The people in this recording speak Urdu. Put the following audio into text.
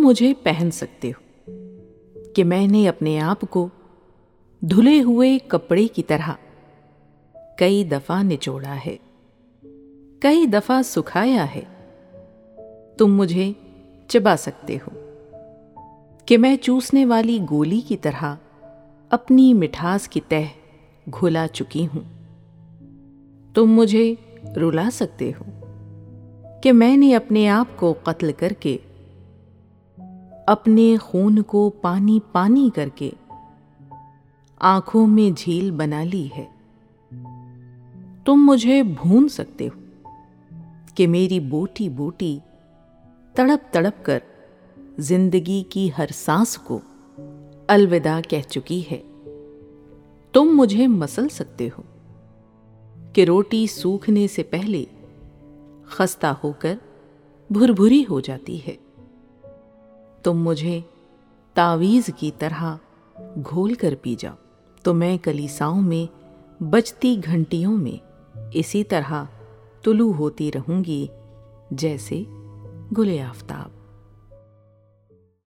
تم مجھے پہن سکتے ہو کہ میں نے اپنے آپ کو دھلے ہوئے کپڑے کی طرح کئی دفعہ نچوڑا ہے، کئی دفعہ سکھایا ہے۔ تم مجھے چبا سکتے ہو کہ میں چوسنے والی گولی کی طرح اپنی مٹھاس کی تہ گھلا چکی ہوں۔ تم مجھے رلا سکتے ہو کہ میں نے اپنے آپ کو قتل کر کے اپنے خون کو پانی پانی کر کے آنکھوں میں جھیل بنا لی ہے۔ تم مجھے بھون سکتے ہو کہ میری بوٹی بوٹی تڑپ تڑپ کر زندگی کی ہر سانس کو الوداع کہہ چکی ہے۔ تم مجھے مسل سکتے ہو کہ روٹی سوکھنے سے پہلے خستہ ہو کر بھر بھری ہو جاتی ہے۔ تم مجھے تعویز کی طرح گھول کر پی جاؤ تو میں کلیساؤں میں بجتی گھنٹیوں میں اسی طرح طلوع ہوتی رہوں گی جیسے گل آفتاب۔